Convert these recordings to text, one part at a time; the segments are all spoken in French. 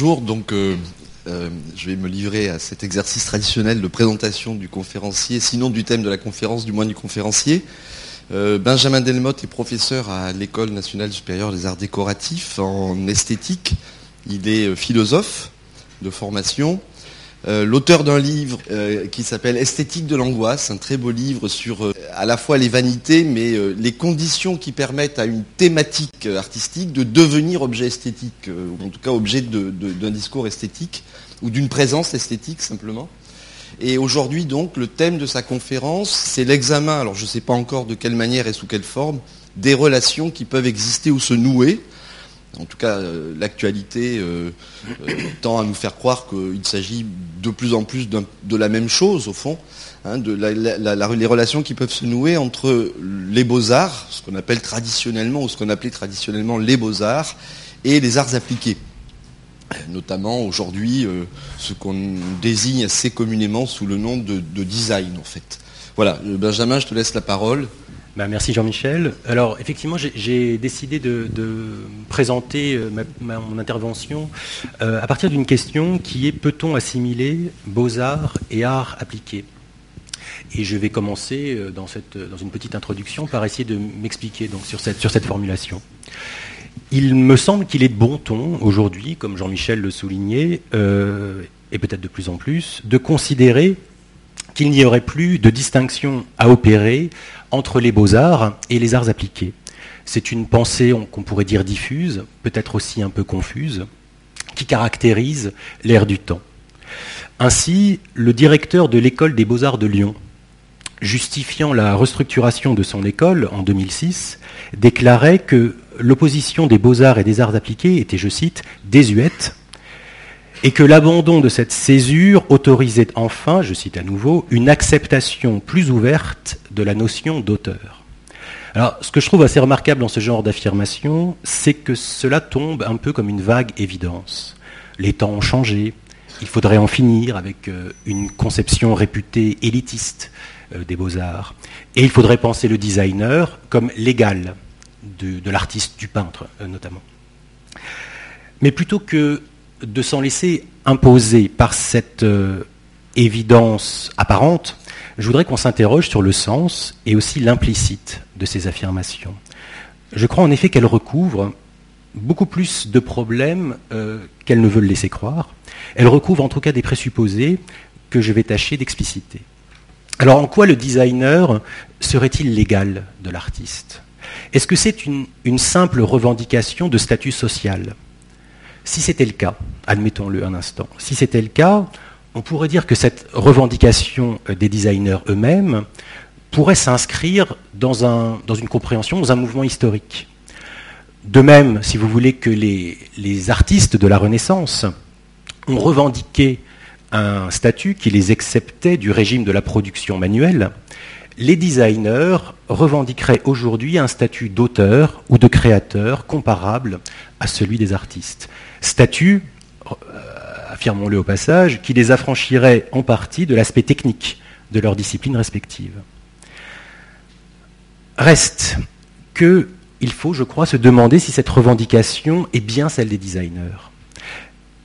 bonjour. Euh, euh, je vais me livrer à cet exercice traditionnel de présentation du conférencier, sinon du thème de la conférence, du moins du conférencier. Euh, Benjamin Delmotte est professeur à l'École nationale supérieure des arts décoratifs en esthétique. Il est philosophe de formation. Euh, l'auteur d'un livre euh, qui s'appelle Esthétique de l'angoisse, un très beau livre sur euh, à la fois les vanités, mais les conditions qui permettent à une thématique artistique de devenir objet esthétique, ou en tout cas objet d'un discours esthétique, ou d'une présence esthétique simplement. Et aujourd'hui donc, le thème de sa conférence, c'est l'examen, alors je ne sais pas encore de quelle manière et sous quelle forme, des relations qui peuvent exister ou se nouer en tout cas, euh, l'actualité euh, euh, tend à nous faire croire qu'il s'agit de plus en plus de la même chose, au fond, hein, les relations qui peuvent se nouer entre les beaux-arts, ce qu'on appelle traditionnellement, ou ce qu'on appelait traditionnellement les beaux-arts, et les arts appliqués. Notamment aujourd'hui, ce qu'on désigne assez communément sous le nom de design, en fait. Voilà, Benjamin, je te laisse la parole. Bah, merci Jean-Michel. Alors effectivement, j'ai décidé de, présenter euh, mon intervention euh, à partir d'une question qui est peut-on assimiler beaux-arts et arts appliqués? Et je vais commencer euh, dans, une petite introduction par essayer de m'expliquer sur cette, sur cette formulation. Il me semble qu'il est de bon ton aujourd'hui, comme Jean-Michel le soulignait, et peut-être de plus en plus, de considérer qu'il n'y aurait plus de distinction à opérer entre les beaux-arts et les arts appliqués. C'est une pensée qu'on pourrait dire diffuse, peut-être aussi un peu confuse, qui caractérise l'ère du temps. Ainsi, le directeur de l'école des beaux-arts de Lyon, justifiant la restructuration de son école en 2006, déclarait que l'opposition des beaux-arts et des arts appliqués était, je cite, désuète, et que l'abandon de cette césure autorisait enfin, je cite à nouveau, une acceptation plus ouverte de la notion d'auteur. Alors, ce que je trouve assez remarquable dans ce genre d'affirmation, c'est que cela tombe un peu comme une vague évidence. Les temps ont changé, il faudrait en finir avec euh, une conception réputée élitiste euh, des beaux-arts, et il faudrait penser le designer comme l'égal de, l'artiste, du peintre euh, notamment. Mais plutôt que de s'en laisser imposer par cette euh, évidence apparente, je voudrais qu'on s'interroge sur le sens et aussi l'implicite de ces affirmations. Je crois en effet qu'elles recouvrent beaucoup plus de problèmes euh, qu'elles ne veulent laisser croire. Elles recouvrent en tout cas des présupposés que je vais tâcher d'expliciter. Alors en quoi le designer serait-il l'égal de l'artiste? Est-ce que c'est une simple revendication de statut social? Si c'était le cas, admettons-le un instant, si c'était le cas, on pourrait dire que cette revendication euh, des designers eux-mêmes pourrait s'inscrire dans, une compréhension, dans un mouvement historique. De même, si vous voulez, que les, les artistes de la Renaissance ont revendiqué un statut qui les acceptait du régime de la production manuelle, les designers revendiqueraient aujourd'hui un statut d'auteur ou de créateur comparable à celui des artistes statut, euh, affirmons-le au passage, qui les affranchirait en partie de l'aspect technique de leurs disciplines respectives. Reste qu'il faut, je crois, se demander si cette revendication est bien celle des designers.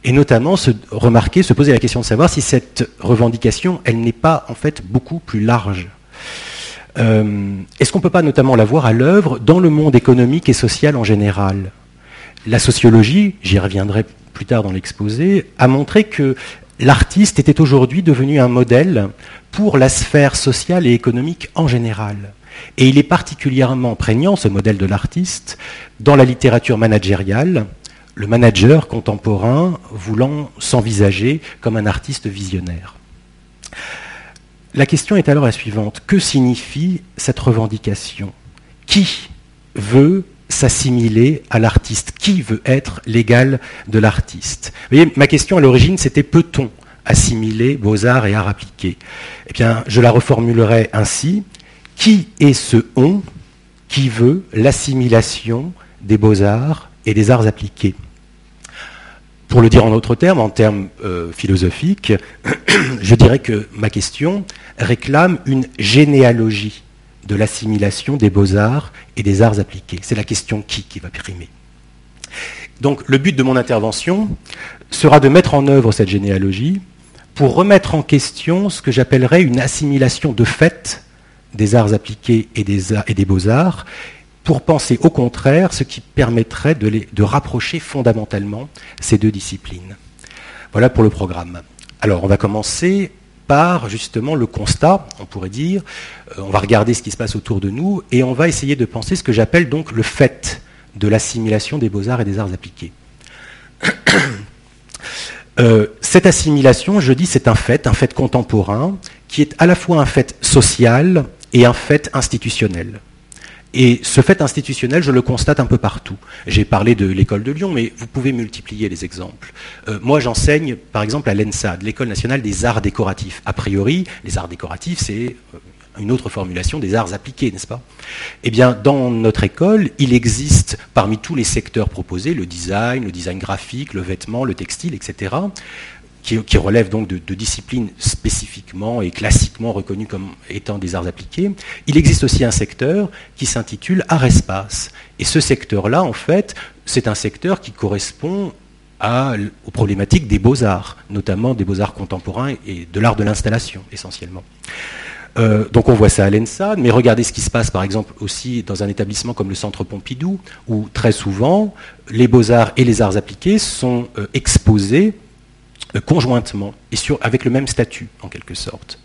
Et notamment se remarquer, se poser la question de savoir si cette revendication, elle n'est pas en fait beaucoup plus large. Euh, est-ce qu'on ne peut pas notamment la voir à l'œuvre dans le monde économique et social en général? La sociologie, j'y reviendrai plus tard dans l'exposé, a montré que l'artiste était aujourd'hui devenu un modèle pour la sphère sociale et économique en général. Et il est particulièrement prégnant, ce modèle de l'artiste, dans la littérature managériale, le manager contemporain voulant s'envisager comme un artiste visionnaire. La question est alors la suivante. Que signifie cette revendication? Qui veut s'assimiler à l'artiste? Qui veut être l'égal de l'artiste? Vous voyez, ma question à l'origine, c'était peut-on assimiler beaux-arts et arts appliqués? Eh bien, je la reformulerai ainsi. Qui est ce on qui veut l'assimilation des beaux-arts et des arts appliqués? Pour le dire en autres termes, en termes euh, philosophiques, je dirais que ma question réclame une généalogie de l'assimilation des beaux-arts et des arts appliqués. C'est la question qui qui va primer. Donc le but de mon intervention sera de mettre en œuvre cette généalogie pour remettre en question ce que j'appellerais une assimilation de fait des arts appliqués et des beaux-arts, pour penser au contraire ce qui permettrait de, rapprocher fondamentalement ces deux disciplines. Voilà pour le programme. Alors on va commencer par justement le constat, on pourrait dire, euh, on va regarder ce qui se passe autour de nous et on va essayer de penser ce que j'appelle donc le fait de l'assimilation des beaux-arts et des arts appliqués. Euh, cette assimilation, je dis, c'est un fait, un fait contemporain, qui est à la fois un fait social et un fait institutionnel. Et ce fait institutionnel, je le constate un peu partout. J'ai parlé de l'école de Lyon, mais vous pouvez multiplier les exemples. Euh, moi, j'enseigne, par exemple, à l'ENSAD, l'École nationale des arts décoratifs. A priori, les arts décoratifs, c'est euh, une autre formulation des arts appliqués, n'est-ce pas? Eh bien, dans notre école, il existe parmi tous les secteurs proposés, le design, le design graphique, le vêtement, le textile, etc., qui, relèvent donc de, disciplines spécifiquement et classiquement reconnues comme étant des arts appliqués, il existe aussi un secteur qui s'intitule art espace. Et ce secteur-là, en fait, c'est un secteur qui correspond aux problématiques des beaux-arts, notamment des beaux-arts contemporains et de l'art de l'installation, essentiellement. Euh, donc on voit ça à l'ENSA, mais regardez ce qui se passe par exemple aussi dans un établissement comme le Centre Pompidou, où très souvent les beaux-arts et les arts appliqués sont euh, exposés conjointement et avec le même statut, en quelque sorte.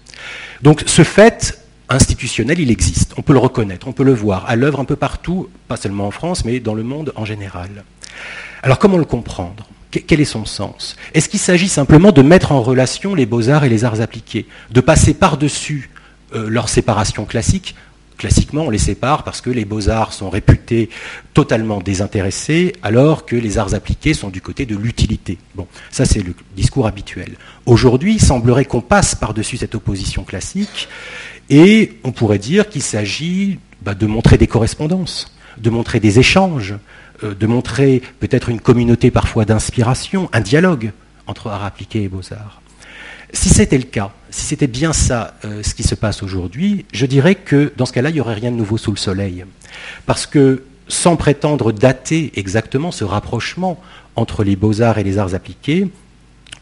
Donc ce fait institutionnel, il existe, on peut le reconnaître, on peut le voir, à l'œuvre un peu partout, pas seulement en France, mais dans le monde en général. Alors comment le comprendre? Quel est son sens? Est-ce qu'il s'agit simplement de mettre en relation les beaux-arts et les arts appliqués, de passer par-dessus euh, leur séparation classique Classiquement, on les sépare parce que les beaux-arts sont réputés totalement désintéressés, alors que les arts appliqués sont du côté de l'utilité. Bon, ça c'est le discours habituel. Aujourd'hui, il semblerait qu'on passe par-dessus cette opposition classique, et on pourrait dire qu'il s'agit bah, de montrer des correspondances, de montrer des échanges, euh, de montrer peut-être une communauté parfois d'inspiration, un dialogue entre arts appliqués et beaux-arts. Si c'était le cas, si c'était bien ça euh, ce qui se passe aujourd'hui, je dirais que dans ce cas-là, il n'y aurait rien de nouveau sous le soleil. Parce que sans prétendre dater exactement ce rapprochement entre les beaux-arts et les arts appliqués,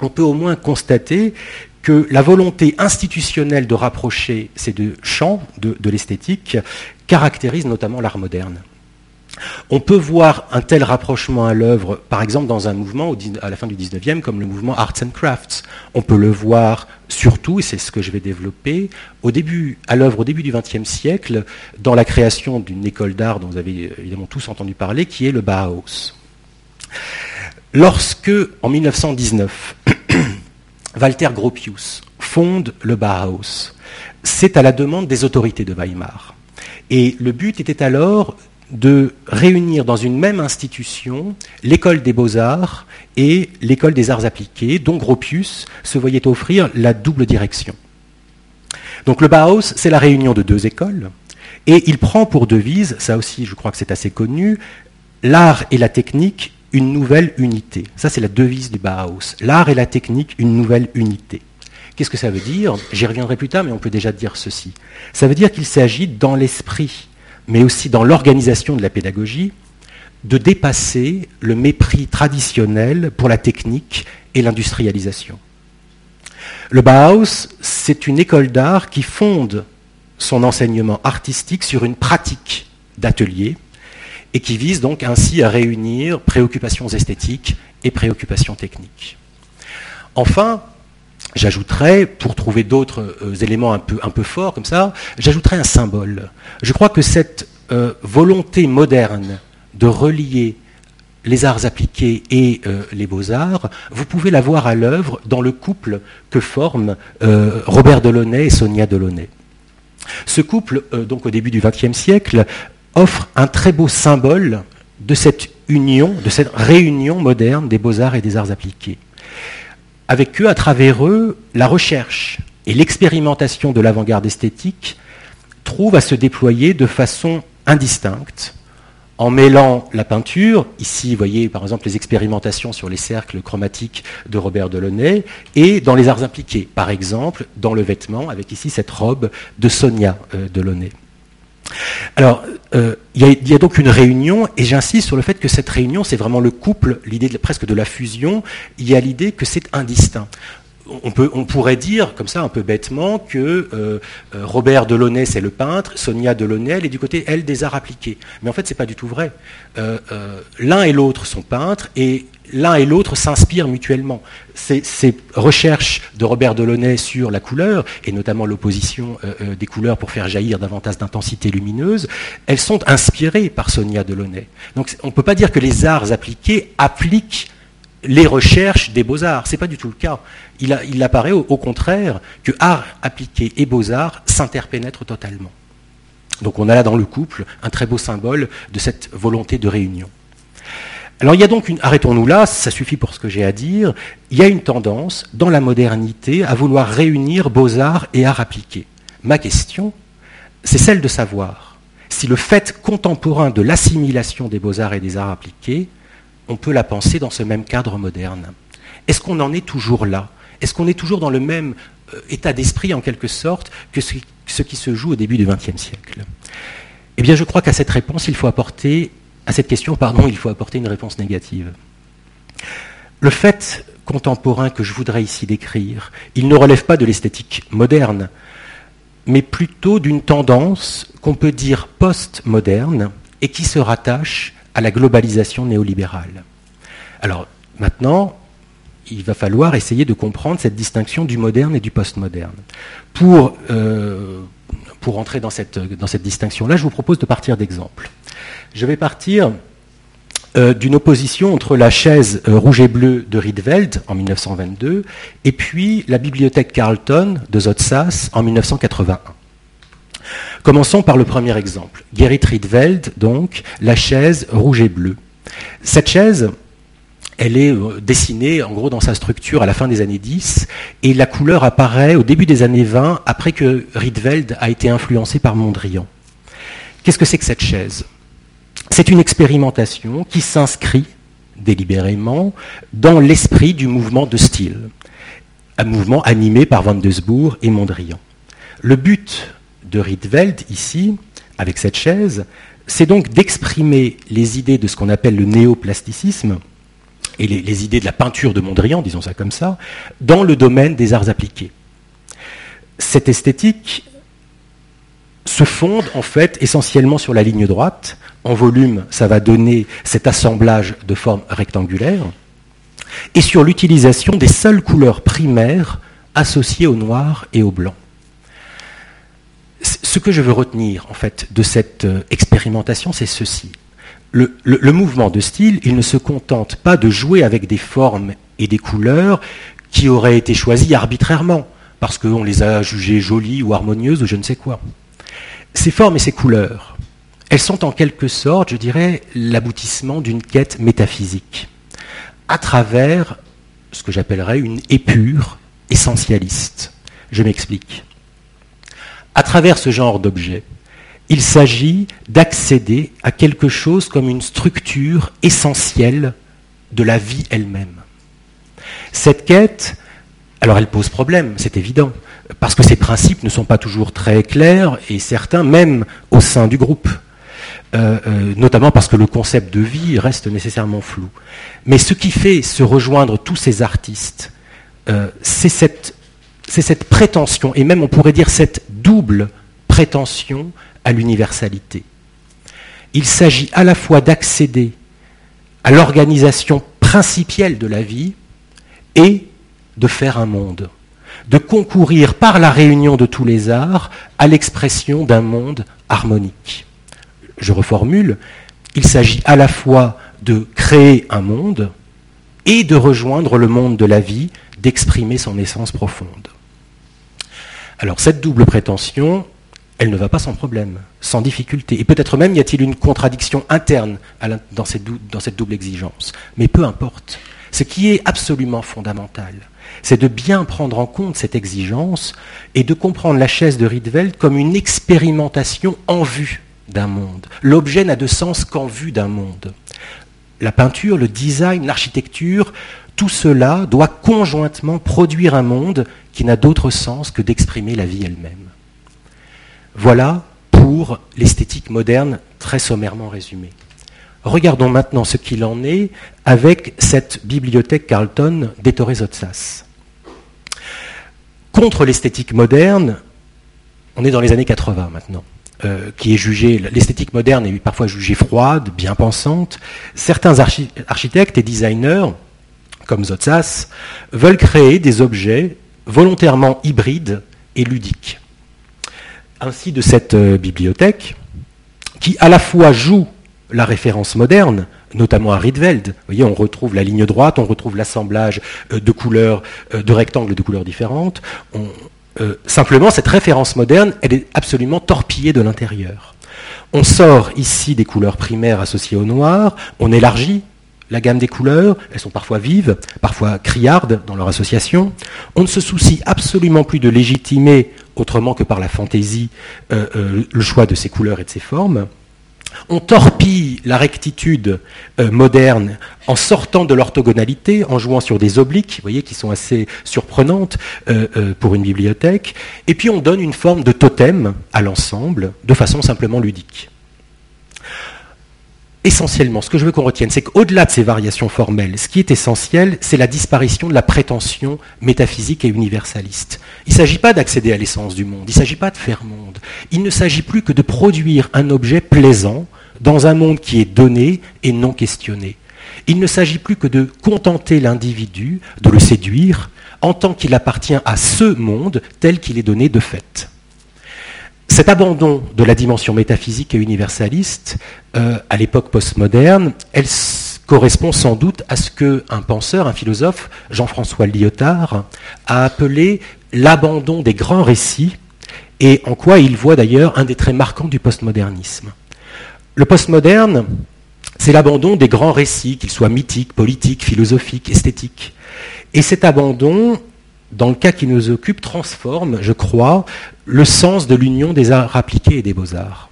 on peut au moins constater que la volonté institutionnelle de rapprocher ces deux champs de l'esthétique caractérise notamment l'art moderne. On peut voir un tel rapprochement à l'œuvre, par exemple, dans un mouvement à la fin du 19e, comme le mouvement Arts and Crafts. On peut le voir surtout, et c'est ce que je vais développer, à l'œuvre au début du XXe siècle, dans la création d'une école d'art dont vous avez évidemment tous entendu parler, qui est le Bauhaus. Lorsque, en 1919, Walter Gropius fonde le Bauhaus, c'est à la demande des autorités de Weimar. Et le but était alors de réunir dans une même institution l'école des beaux-arts et l'école des arts appliqués, dont Gropius se voyait offrir la double direction. Donc le Bauhaus, c'est la réunion de deux écoles, et il prend pour devise, ça aussi je crois que c'est assez connu, l'art et la technique, une nouvelle unité. Ça c'est la devise du Bauhaus. L'art et la technique, une nouvelle unité. Qu'est-ce que ça veut dire? J'y reviendrai plus tard, mais on peut déjà dire ceci. Ça veut dire qu'il s'agit dans l'esprit mais aussi dans l'organisation de la pédagogie, de dépasser le mépris traditionnel pour la technique et l'industrialisation. Le Bauhaus, c'est une école d'art qui fonde son enseignement artistique sur une pratique d'atelier et qui vise donc ainsi à réunir préoccupations esthétiques et préoccupations techniques. Enfin, J'ajouterais, pour trouver d'autres euh, éléments un peu, forts comme ça, j'ajouterais un symbole. Je crois que cette euh, volonté moderne de relier les arts appliqués et euh, les beaux-arts, vous pouvez la voir à l'œuvre dans le couple que forment Robert Delaunay et Sonia Delaunay. Ce couple, donc au début du XXe siècle, offre un très beau symbole de cette union, de cette réunion moderne des beaux-arts et des arts appliqués avec eux, à travers eux, la recherche et l'expérimentation de l'avant-garde esthétique trouvent à se déployer de façon indistincte, en mêlant la peinture, ici vous voyez par exemple les expérimentations sur les cercles chromatiques de Robert Delaunay, et dans les arts impliqués, par exemple dans le vêtement, avec ici cette robe de Sonia euh, Delaunay. Alors, euh, il y, a donc une réunion, et j'insiste sur le fait que cette réunion, c'est vraiment le couple, l'idée presque de la fusion. Il y a l'idée que c'est indistinct. On, peut, on, pourrait dire, comme ça, un peu bêtement, que euh, euh, Robert Delaunay, c'est le peintre, Sonia Delaunay, elle est du côté, elle, des arts appliqués. Mais en fait, c'est pas du tout vrai. L'un et l'autre sont peintres, et l'un et l'autre s'inspirent mutuellement. Ces, recherches de Robert Delaunay sur la couleur, et notamment l'opposition euh, euh, des couleurs pour faire jaillir davantage d'intensité lumineuse, elles sont inspirées par Sonia Delaunay. Donc on ne peut pas dire que les arts appliqués appliquent les recherches des beaux-arts. Ce n'est pas du tout le cas. Il, apparaît au, contraire que arts appliqués et beaux-arts s'interpénètrent totalement. Donc on a là dans le couple un très beau symbole de cette volonté de réunion. Alors il y a donc une, arrêtons-nous là, ça suffit pour ce que j'ai à dire, il y a une tendance dans la modernité à vouloir réunir beaux-arts et arts appliqués. Ma question, c'est celle de savoir si le fait contemporain de l'assimilation des beaux-arts et des arts appliqués, on peut la penser dans ce même cadre moderne. Est-ce qu'on en est toujours là? Est-ce qu'on est toujours dans le même euh, état d'esprit en quelque sorte que ce, qui se joue au début du XXe siècle? Eh bien je crois qu'à cette réponse, il faut apporter à cette question, pardon, il faut apporter une réponse négative. Le fait contemporain que je voudrais ici décrire, il ne relève pas de l'esthétique moderne, mais plutôt d'une tendance qu'on peut dire post-moderne et qui se rattache à la globalisation néolibérale. Alors maintenant, il va falloir essayer de comprendre cette distinction du moderne et du post-moderne. Pour, euh, pour entrer dans cette, dans cette distinction-là, je vous propose de partir d'exemples. Je vais partir euh, d'une opposition entre la chaise euh, rouge et bleue de Rietveld en 1922 et puis la bibliothèque Carlton de Zotsas en 1981. Commençons par le premier exemple. Gerrit Rietveld, donc, la chaise rouge et bleue. Cette chaise, elle est euh, dessinée en gros dans sa structure à la fin des années 10 et la couleur apparaît au début des années 20 après que Rietveld a été influencé par Mondrian. Qu'est-ce que c'est que cette chaise? C'est une expérimentation qui s'inscrit délibérément dans l'esprit du mouvement de style, un mouvement animé par Van Desbourg et Mondrian. Le but de Rietveld, ici, avec cette chaise, c'est donc d'exprimer les idées de ce qu'on appelle le néoplasticisme, et les, les, idées de la peinture de Mondrian, disons ça comme ça, dans le domaine des arts appliqués. Cette esthétique se fonde en fait essentiellement sur la ligne droite, en volume, ça va donner cet assemblage de formes rectangulaires, et sur l'utilisation des seules couleurs primaires associées au noir et au blanc. Ce que je veux retenir en fait de cette euh, expérimentation, c'est ceci. Le, le, mouvement de style, il ne se contente pas de jouer avec des formes et des couleurs qui auraient été choisies arbitrairement, parce qu'on les a jugées jolies ou harmonieuses ou je ne sais quoi. Ces formes et ces couleurs, elles sont en quelque sorte, je dirais, l'aboutissement d'une quête métaphysique, à travers ce que j'appellerais une épure essentialiste. Je m'explique. À travers ce genre d'objet, il s'agit d'accéder à quelque chose comme une structure essentielle de la vie elle-même. Cette quête, alors elle pose problème, c'est évident, parce que ces principes ne sont pas toujours très clairs et certains même au sein du groupe. Euh, euh, notamment parce que le concept de vie reste nécessairement flou. Mais ce qui fait se rejoindre tous ces artistes, euh, c'est cette, cette prétention, et même on pourrait dire cette double prétention à l'universalité. Il s'agit à la fois d'accéder à l'organisation principielle de la vie et de faire un monde, de concourir par la réunion de tous les arts à l'expression d'un monde harmonique je reformule, il s'agit à la fois de créer un monde et de rejoindre le monde de la vie, d'exprimer son essence profonde. Alors cette double prétention, elle ne va pas sans problème, sans difficulté. Et peut-être même y a-t-il une contradiction interne dans cette, double exigence. Mais peu importe. Ce qui est absolument fondamental, c'est de bien prendre en compte cette exigence et de comprendre la chaise de Rietveld comme une expérimentation en vue d'un monde. L'objet n'a de sens qu'en vue d'un monde. La peinture, le design, l'architecture, tout cela doit conjointement produire un monde qui n'a d'autre sens que d'exprimer la vie elle-même. Voilà pour l'esthétique moderne, très sommairement résumée. Regardons maintenant ce qu'il en est avec cette bibliothèque Carlton d'Ettore Zotsas. Contre l'esthétique moderne, on est dans les années 80 maintenant. Euh, qui est jugée, l'esthétique moderne est parfois jugée froide, bien pensante. Certains architectes et designers, comme Zotsas, veulent créer des objets volontairement hybrides et ludiques. Ainsi de cette euh, bibliothèque, qui à la fois joue la référence moderne, notamment à Rietveld. Vous voyez, on retrouve la ligne droite, on retrouve l'assemblage euh, de couleurs, de rectangles de couleurs différentes. Euh, simplement, cette référence moderne, elle est absolument torpillée de l'intérieur. On sort ici des couleurs primaires associées au noir, on élargit la gamme des couleurs, elles sont parfois vives, parfois criardes dans leur association. On ne se soucie absolument plus de légitimer, autrement que par la fantaisie, euh, euh, le choix de ces couleurs et de ces formes. On torpille la rectitude euh, moderne en sortant de l'orthogonalité, en jouant sur des obliques, vous voyez, qui sont assez surprenantes pour une bibliothèque, et puis on donne une forme de totem à l'ensemble, de façon simplement ludique essentiellement, ce que je veux qu'on retienne, c'est qu'au-delà de ces variations formelles, ce qui est essentiel, c'est la disparition de la prétention métaphysique et universaliste. Il ne s'agit pas d'accéder à l'essence du monde, il ne s'agit pas de faire monde. Il ne s'agit plus que de produire un objet plaisant dans un monde qui est donné et non questionné. Il ne s'agit plus que de contenter l'individu, de le séduire, en tant qu'il appartient à ce monde tel qu'il est donné de fait. Cet abandon de la dimension métaphysique et universaliste, euh, à l'époque postmoderne, elle correspond sans doute à ce qu'un penseur, un philosophe, Jean-François Lyotard, a appelé l'abandon des grands récits, et en quoi il voit d'ailleurs un des traits marquants du postmodernisme. Le postmoderne, c'est l'abandon des grands récits, qu'ils soient mythiques, politiques, philosophiques, esthétiques. Et cet abandon, dans le cas qui nous occupe, transforme, je crois, le sens de l'union des arts appliqués et des beaux-arts.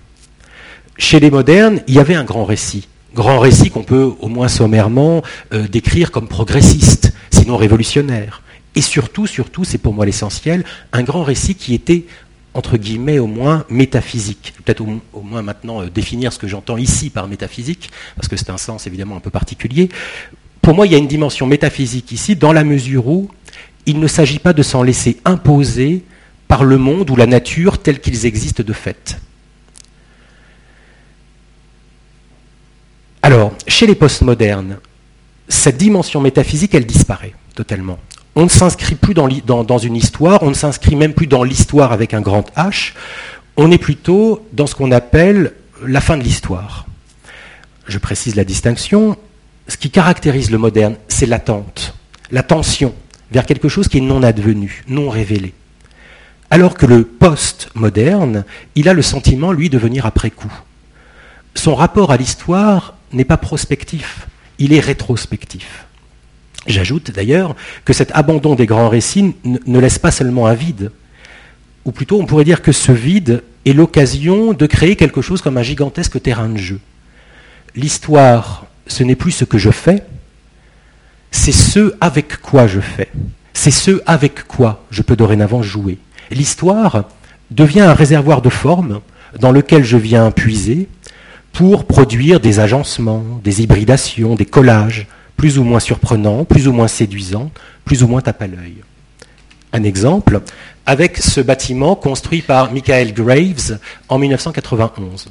Chez les modernes, il y avait un grand récit. Grand récit qu'on peut au moins sommairement euh, décrire comme progressiste, sinon révolutionnaire. Et surtout, surtout, c'est pour moi l'essentiel, un grand récit qui était entre guillemets au moins métaphysique. Peut-être au, moins maintenant euh, définir ce que j'entends ici par métaphysique, parce que c'est un sens évidemment un peu particulier. Pour moi, il y a une dimension métaphysique ici, dans la mesure où il ne s'agit pas de s'en laisser imposer par le monde ou la nature tels qu'ils existent de fait. Alors, chez les postmodernes, cette dimension métaphysique, elle disparaît totalement. On ne s'inscrit plus dans, dans, une histoire, on ne s'inscrit même plus dans l'histoire avec un grand H, on est plutôt dans ce qu'on appelle la fin de l'histoire. Je précise la distinction, ce qui caractérise le moderne, c'est l'attente, la tension, vers quelque chose qui est non advenu, non révélé. Alors que le post-moderne, il a le sentiment, lui, de venir après coup. Son rapport à l'histoire n'est pas prospectif, il est rétrospectif. J'ajoute d'ailleurs que cet abandon des grands récits ne laisse pas seulement un vide, ou plutôt on pourrait dire que ce vide est l'occasion de créer quelque chose comme un gigantesque terrain de jeu. L'histoire, ce n'est plus ce que je fais, c'est ce avec quoi je fais. C'est ce avec quoi je peux dorénavant jouer. L'histoire devient un réservoir de formes dans lequel je viens puiser pour produire des agencements, des hybridations, des collages, plus ou moins surprenants, plus ou moins séduisants, plus ou moins tape à l'œil. Un exemple, avec ce bâtiment construit par Michael Graves en 1991.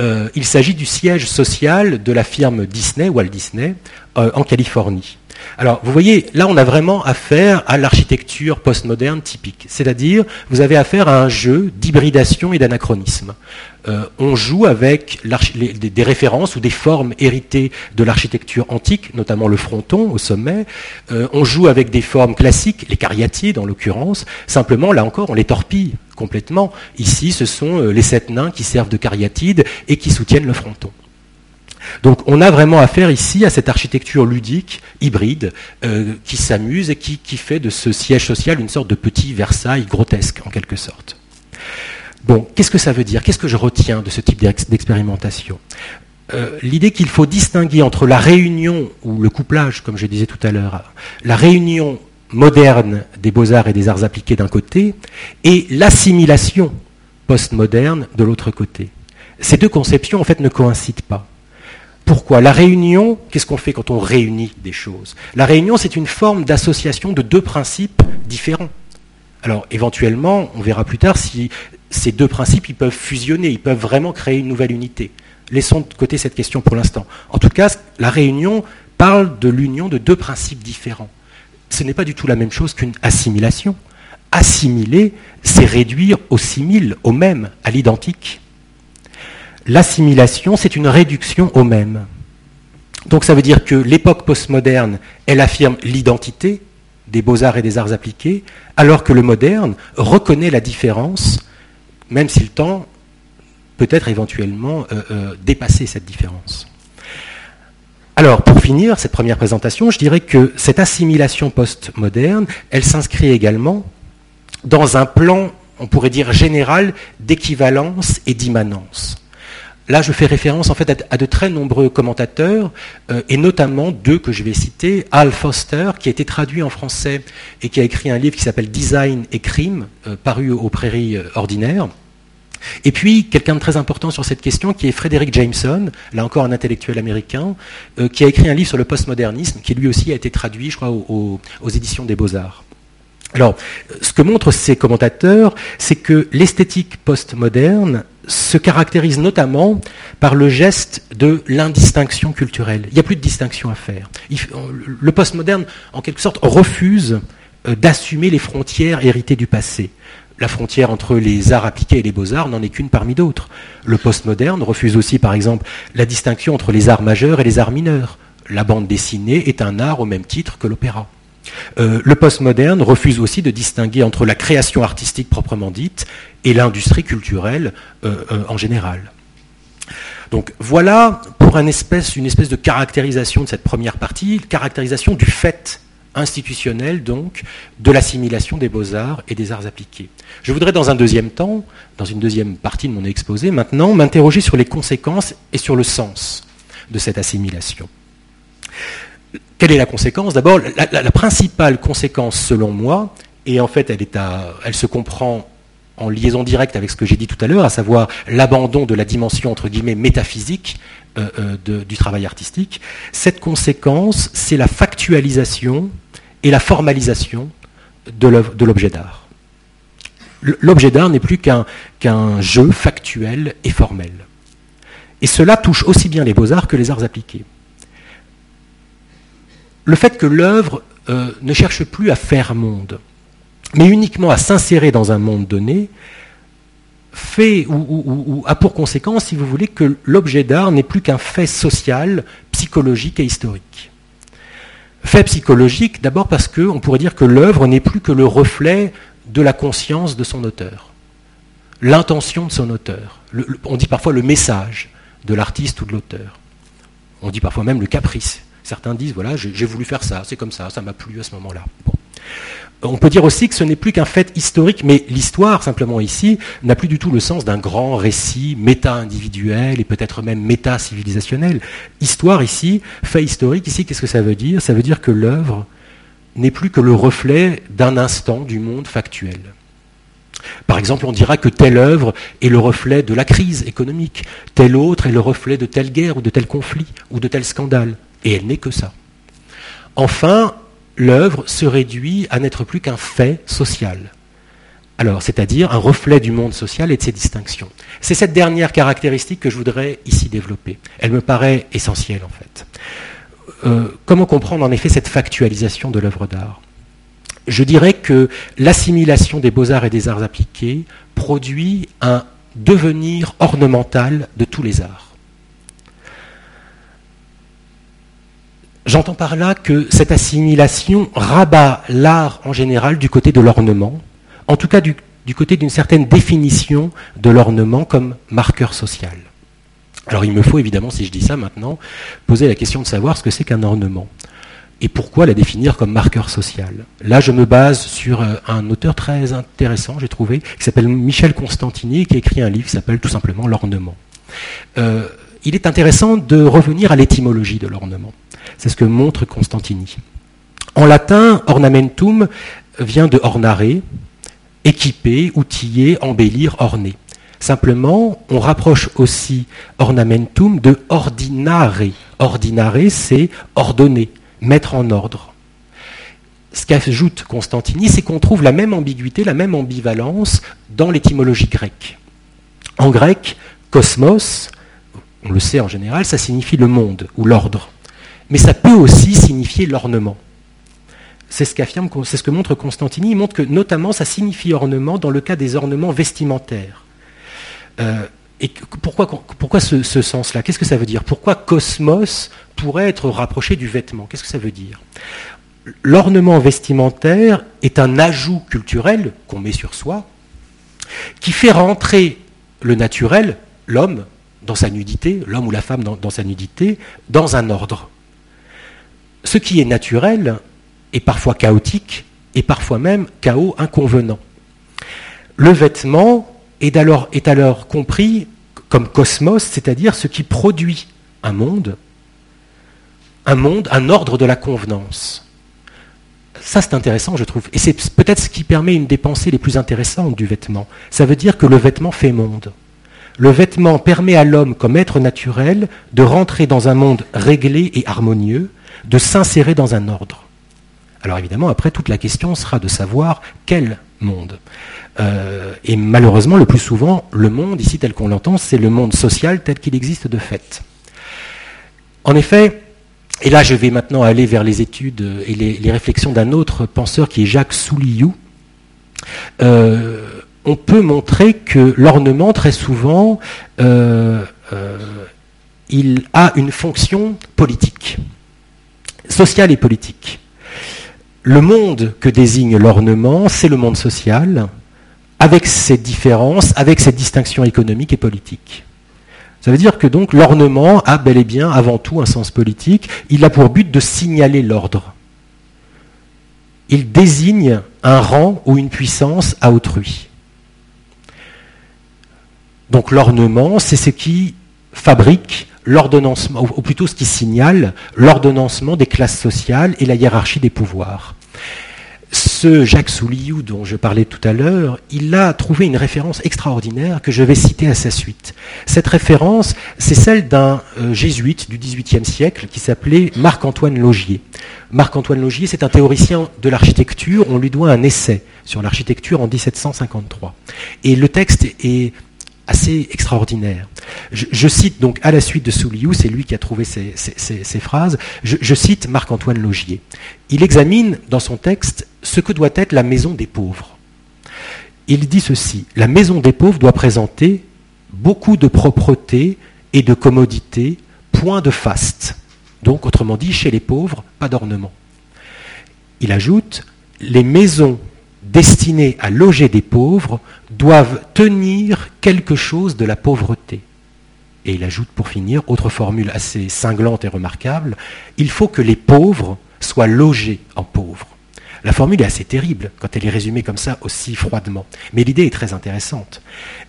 Euh, il s'agit du siège social de la firme Disney, Walt Disney, euh, en Californie. Alors, vous voyez, là, on a vraiment affaire à l'architecture postmoderne typique. C'est-à-dire, vous avez affaire à un jeu d'hybridation et d'anachronisme. Euh, on joue avec des, références ou des formes héritées de l'architecture antique, notamment le fronton au sommet. on joue avec des formes classiques, les cariatides en l'occurrence. Simplement, là encore, on les torpille complètement. Ici, ce sont euh, les sept nains qui servent de cariatides et qui soutiennent le fronton. Donc on a vraiment affaire ici à cette architecture ludique, hybride, euh, qui s'amuse et qui, fait de ce siège social une sorte de petit Versailles grotesque, en quelque sorte. Bon, qu'est-ce que ça veut dire? Qu'est-ce que je retiens de ce type d'expérimentation? Euh, L'idée qu'il faut distinguer entre la réunion, ou le couplage, comme je disais tout à l'heure, la réunion moderne des beaux-arts et des arts appliqués d'un côté, et l'assimilation postmoderne de l'autre côté. Ces deux conceptions, en fait, ne coïncident pas. Pourquoi La réunion, qu'est-ce qu'on fait quand on réunit des choses La réunion, c'est une forme d'association de deux principes différents. Alors, éventuellement, on verra plus tard si ces deux principes, ils peuvent fusionner, ils peuvent vraiment créer une nouvelle unité. Laissons de côté cette question pour l'instant. En tout cas, la réunion parle de l'union de deux principes différents. Ce n'est pas du tout la même chose qu'une assimilation. Assimiler, c'est réduire au simile, au même, à l'identique. L'assimilation, c'est une réduction au même. Donc ça veut dire que l'époque postmoderne, elle affirme l'identité des beaux-arts et des arts appliqués, alors que le moderne reconnaît la différence, même si le temps peut-être éventuellement euh, euh, dépasser cette différence. Alors, pour finir cette première présentation, je dirais que cette assimilation postmoderne, elle s'inscrit également dans un plan, on pourrait dire général, d'équivalence et d'immanence. Là, je fais référence en fait à de très nombreux commentateurs, euh, et notamment deux que je vais citer. Al Foster, qui a été traduit en français et qui a écrit un livre qui s'appelle Design et Crime, euh, paru aux Prairies euh, ordinaires. Et puis, quelqu'un de très important sur cette question, qui est Frédéric Jameson, là encore un intellectuel américain, qui a écrit un livre sur le postmodernisme, qui lui aussi a été traduit, je crois, aux éditions des Beaux-Arts. Alors, ce que montrent ces commentateurs, c'est que l'esthétique postmoderne se caractérise notamment par le geste de l'indistinction culturelle. Il n'y a plus de distinction à faire. Le postmoderne, en quelque sorte, refuse euh, d'assumer les frontières héritées du passé. La frontière entre les arts appliqués et les beaux-arts n'en est qu'une parmi d'autres. Le postmoderne refuse aussi, par exemple, la distinction entre les arts majeurs et les arts mineurs. La bande dessinée est un art au même titre que l'opéra. Euh, le postmoderne refuse aussi de distinguer entre la création artistique proprement dite et l'industrie culturelle euh, euh, en général. Donc voilà pour une espèce, de caractérisation de cette première partie, caractérisation du fait institutionnel de l'assimilation des beaux-arts et des arts appliqués. Je voudrais dans un deuxième temps, dans une deuxième partie de mon exposé maintenant, m'interroger sur les conséquences et sur le sens de cette assimilation. Quelle est la conséquence? D'abord, la, principale conséquence, selon moi, et en fait, elle, se comprend en liaison directe avec ce que j'ai dit tout à l'heure, à savoir l'abandon de la dimension entre guillemets métaphysique euh, euh, du travail artistique. Cette conséquence, c'est la factualisation et la formalisation de l'objet d'art. L'objet d'art n'est plus qu'un jeu factuel et formel. Et cela touche aussi bien les beaux-arts que les arts appliqués le fait que l'œuvre euh, ne cherche plus à faire monde, mais uniquement à s'insérer dans un monde donné, fait ou, a pour conséquence, si vous voulez, que l'objet d'art n'est plus qu'un fait social, psychologique et historique. Fait psychologique, d'abord parce qu'on pourrait dire que l'œuvre n'est plus que le reflet de la conscience de son auteur, l'intention de son auteur. on dit parfois le message de l'artiste ou de l'auteur. On dit parfois même le caprice Certains disent, voilà, j'ai voulu faire ça, c'est comme ça, ça m'a plu à ce moment-là. On peut dire aussi que ce n'est plus qu'un fait historique, mais l'histoire, simplement ici, n'a plus du tout le sens d'un grand récit méta-individuel et peut-être même méta-civilisationnel. Histoire ici, fait historique ici, qu'est-ce que ça veut dire? Ça veut dire que l'œuvre n'est plus que le reflet d'un instant du monde factuel. Par exemple, on dira que telle œuvre est le reflet de la crise économique, telle autre est le reflet de telle guerre ou de tel conflit ou de tel scandale. Et elle n'est que ça. Enfin, l'œuvre se réduit à n'être plus qu'un fait social. Alors, c'est-à-dire un reflet du monde social et de ses distinctions. C'est cette dernière caractéristique que je voudrais ici développer. Elle me paraît essentielle, en fait. Euh, comment comprendre en effet cette factualisation de l'œuvre d'art? Je dirais que l'assimilation des beaux-arts et des arts appliqués produit un devenir ornemental de tous les arts. J'entends par là que cette assimilation rabat l'art en général du côté de l'ornement, en tout cas du, côté d'une certaine définition de l'ornement comme marqueur social. Alors il me faut évidemment, si je dis ça maintenant, poser la question de savoir ce que c'est qu'un ornement et pourquoi la définir comme marqueur social. Là, je me base sur euh, un auteur très intéressant, j'ai trouvé, qui s'appelle Michel Constantini, qui a écrit un livre qui s'appelle tout simplement L'ornement. Euh, il est intéressant de revenir à l'étymologie de l'ornement. C'est ce que montre Constantini. En latin, ornamentum vient de ornare, équiper, outiller, embellir, orner. Simplement, on rapproche aussi ornamentum de ordinare. Ordinare, c'est ordonner, mettre en ordre. Ce qu'ajoute Constantini, c'est qu'on trouve la même ambiguïté, la même ambivalence dans l'étymologie grecque. En grec, cosmos, on le sait en général, ça signifie le monde ou l'ordre. Mais ça peut aussi signifier l'ornement. C'est ce qu'affirme, c'est ce que montre Constantini. Il montre que notamment ça signifie ornement dans le cas des ornements vestimentaires. Euh, et pourquoi, ce sens-là? Qu'est-ce que ça veut dire? Pourquoi cosmos pourrait être rapproché du vêtement? Qu'est-ce que ça veut dire? L'ornement vestimentaire est un ajout culturel qu'on met sur soi, qui fait rentrer le naturel, l'homme, dans sa nudité, l'homme ou la femme dans, sa nudité, dans un ordre. Ce qui est naturel est parfois chaotique et parfois même chaos inconvenant. Le vêtement est alors, compris comme cosmos, c'est-à-dire ce qui produit un monde, un monde, un ordre de la convenance. Ça, c'est intéressant, je trouve. Et c'est peut-être ce qui permet une des pensées les plus intéressantes du vêtement. Ça veut dire que le vêtement fait monde. Le vêtement permet à l'homme, comme être naturel, de rentrer dans un monde réglé et harmonieux, de s'insérer dans un ordre. Alors évidemment, après, toute la question sera de savoir quel monde. Euh, et malheureusement, le plus souvent, le monde, ici tel qu'on l'entend, c'est le monde social tel qu'il existe de fait. En effet, et là je vais maintenant aller vers les études et les, réflexions d'un autre penseur qui est Jacques Souliou, euh, on peut montrer que l'ornement, très souvent, euh, il a une fonction politique, sociale et politique. Le monde que désigne l'ornement, c'est le monde social, avec ses différences, avec ses distinctions économiques et politiques. Ça veut dire que donc l'ornement a bel et bien avant tout un sens politique. Il a pour but de signaler l'ordre. Il désigne un rang ou une puissance à autrui. Donc l'ornement, c'est ce qui fabrique l'ordonnancement, ou plutôt ce qui signale l'ordonnancement des classes sociales et la hiérarchie des pouvoirs. Ce Jacques Souliou dont je parlais tout à l'heure, il a trouvé une référence extraordinaire que je vais citer à sa suite. Cette référence, c'est celle d'un euh, jésuite du XVIIIe siècle qui s'appelait Marc-Antoine Logier. Marc-Antoine Logier, c'est un théoricien de l'architecture. On lui doit un essai sur l'architecture en 1753. Et le texte est assez extraordinaire. Je, cite donc à la suite de Souliou, c'est lui qui a trouvé ces, phrases, je, cite Marc-Antoine Logier. Il examine dans son texte ce que doit être la maison des pauvres. Il dit ceci, la maison des pauvres doit présenter beaucoup de propreté et de commodité, point de faste. Donc, autrement dit, chez les pauvres, pas d'ornement. Il ajoute, les maisons destinées à loger des pauvres doivent tenir quelque chose de la pauvreté. Et il ajoute pour finir, autre formule assez cinglante et remarquable, il faut que les pauvres soient logés en pauvres. La formule est assez terrible quand elle est résumée comme ça aussi froidement, mais l'idée est très intéressante.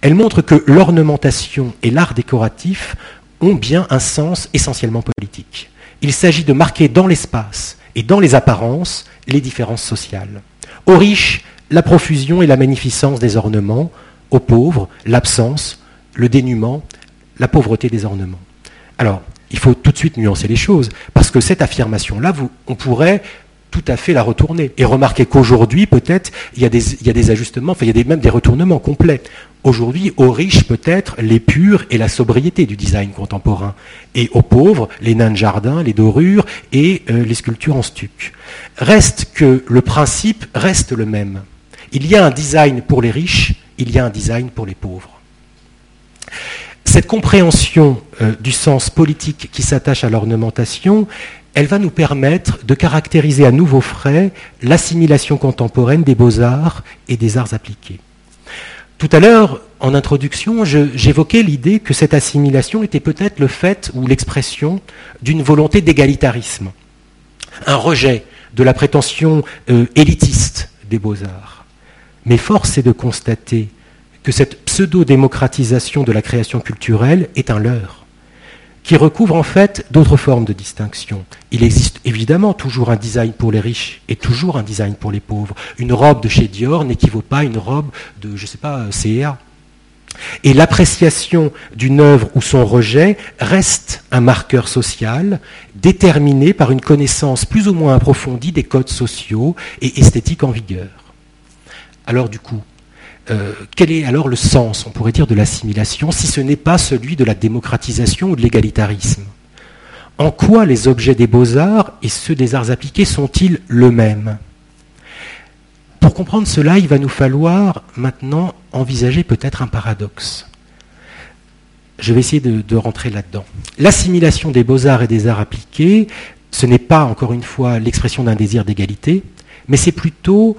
Elle montre que l'ornementation et l'art décoratif ont bien un sens essentiellement politique. Il s'agit de marquer dans l'espace et dans les apparences les différences sociales. Aux riches, la profusion et la magnificence des ornements, aux pauvres, l'absence, le dénuement, la pauvreté des ornements. Alors, il faut tout de suite nuancer les choses, parce que cette affirmation-là, on pourrait tout à fait la retourner et remarquer qu'aujourd'hui, peut-être, il, y a des ajustements, enfin, il y a même des retournements complets. Aujourd'hui, aux riches, peut-être, les purs et la sobriété du design contemporain, et aux pauvres, les nains de jardin, les dorures et euh, les sculptures en stuc. Reste que le principe reste le même. Il y a un design pour les riches, il y a un design pour les pauvres. Cette compréhension euh, du sens politique qui s'attache à l'ornementation, elle va nous permettre de caractériser à nouveau frais l'assimilation contemporaine des beaux-arts et des arts appliqués. Tout à l'heure, en introduction, j'évoquais l'idée que cette assimilation était peut-être le fait ou l'expression d'une volonté d'égalitarisme, un rejet de la prétention euh, élitiste des beaux-arts. Mais force est de constater que cette pseudo-démocratisation de la création culturelle est un leurre, qui recouvre en fait d'autres formes de distinction. Il existe évidemment toujours un design pour les riches et toujours un design pour les pauvres. Une robe de chez Dior n'équivaut pas à une robe de, je ne sais pas, CEA. Et l'appréciation d'une œuvre ou son rejet reste un marqueur social déterminé par une connaissance plus ou moins approfondie des codes sociaux et esthétiques en vigueur. Alors du coup, euh, quel est alors le sens, on pourrait dire, de l'assimilation, si ce n'est pas celui de la démocratisation ou de l'égalitarisme? En quoi les objets des beaux-arts et ceux des arts appliqués sont-ils le même? Pour comprendre cela, il va nous falloir maintenant envisager peut-être un paradoxe. Je vais essayer de, de rentrer là-dedans. L'assimilation des beaux-arts et des arts appliqués, ce n'est pas, encore une fois, l'expression d'un désir d'égalité, mais c'est plutôt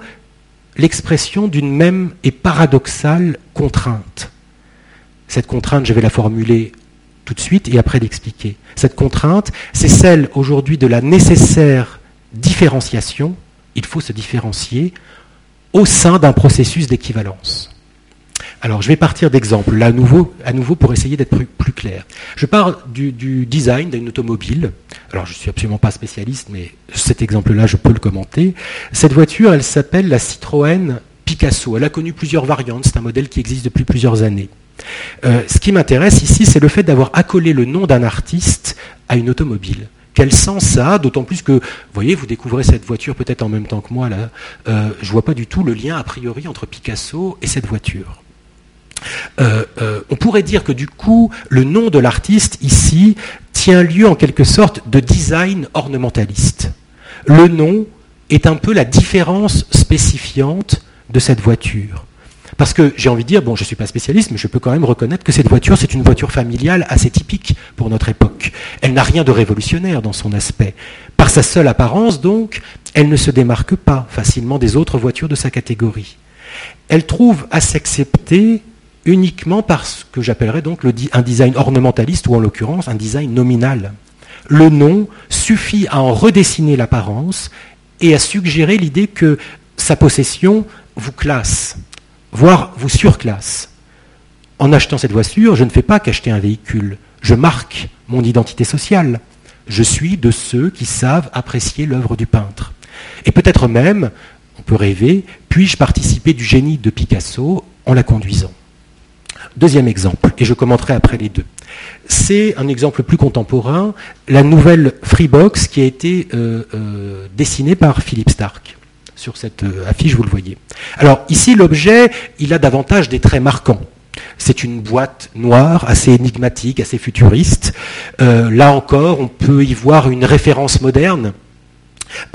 l'expression d'une même et paradoxale contrainte. Cette contrainte, je vais la formuler tout de suite et après l'expliquer. Cette contrainte, c'est celle aujourd'hui de la nécessaire différenciation, il faut se différencier, au sein d'un processus d'équivalence. Alors, je vais partir d'exemples, là, à nouveau, à nouveau pour essayer d'être plus, clair. Je pars du, design d'une automobile. Alors, je ne suis absolument pas spécialiste, mais cet exemple-là, je peux le commenter. Cette voiture, elle s'appelle la Citroën Picasso. Elle a connu plusieurs variantes. C'est un modèle qui existe depuis plusieurs années. Euh, ce qui m'intéresse ici, c'est le fait d'avoir accolé le nom d'un artiste à une automobile. Quel sens ça a D'autant plus que, vous voyez, vous découvrez cette voiture peut-être en même temps que moi là. Euh, je vois pas du tout le lien a priori entre Picasso et cette voiture. Euh, euh, on pourrait dire que du coup, le nom de l'artiste ici tient lieu en quelque sorte de design ornementaliste. Le nom est un peu la différence spécifiante de cette voiture. Parce que j'ai envie de dire, bon, je ne suis pas spécialiste, mais je peux quand même reconnaître que cette voiture, c'est une voiture familiale assez typique pour notre époque. Elle n'a rien de révolutionnaire dans son aspect. Par sa seule apparence, donc, elle ne se démarque pas facilement des autres voitures de sa catégorie. Elle trouve à s'accepter uniquement par ce que j'appellerais donc un design ornementaliste ou en l'occurrence un design nominal. Le nom suffit à en redessiner l'apparence et à suggérer l'idée que sa possession vous classe, voire vous surclasse. En achetant cette voiture, je ne fais pas qu'acheter un véhicule, je marque mon identité sociale. Je suis de ceux qui savent apprécier l'œuvre du peintre. Et peut-être même, on peut rêver, puis-je participer du génie de Picasso en la conduisant? Deuxième exemple, et je commenterai après les deux. C'est un exemple plus contemporain, la nouvelle Freebox qui a été euh, euh, dessinée par Philippe Stark. Sur cette euh, affiche, vous le voyez. Alors ici, l'objet, il a davantage des traits marquants. C'est une boîte noire, assez énigmatique, assez futuriste. là encore, on peut y voir une référence moderne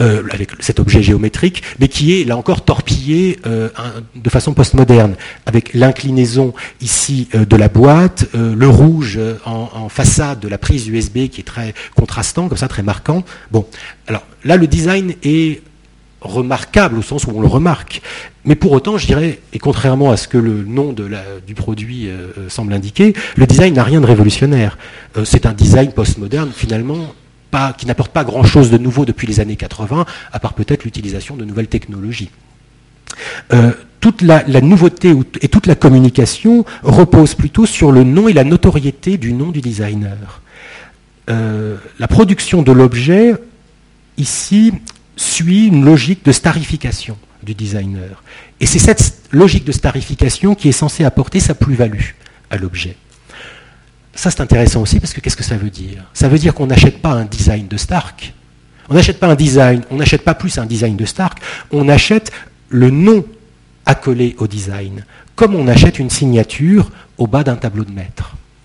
euh, avec cet objet géométrique, mais qui est là encore torpillé euh, de façon postmoderne, avec l'inclinaison ici euh, de la boîte, le rouge en, façade de la prise USB qui est très contrastant, comme ça, très marquant. Bon, alors là, le design est remarquable au sens où on le remarque. Mais pour autant, je dirais, et contrairement à ce que le nom de du produit semble indiquer, le design n'a rien de révolutionnaire. c'est un design postmoderne finalement qui n'apporte pas grand-chose de nouveau depuis les années 80, à part peut-être l'utilisation de nouvelles technologies. Euh, toute la, nouveauté et toute la communication repose plutôt sur le nom et la notoriété du nom du designer. Euh, la production de l'objet, ici, suit une logique de starification du designer. Et c'est cette logique de starification qui est censée apporter sa plus-value à l'objet. Ça, c'est intéressant aussi parce que qu'est-ce que ça veut dire? Ça veut dire qu'on n'achète pas un design de Stark. On n'achète pas un design, on n'achète pas plus un design de Stark, on achète le nom accolé au design, comme on achète une signature au bas d'un tableau de maître.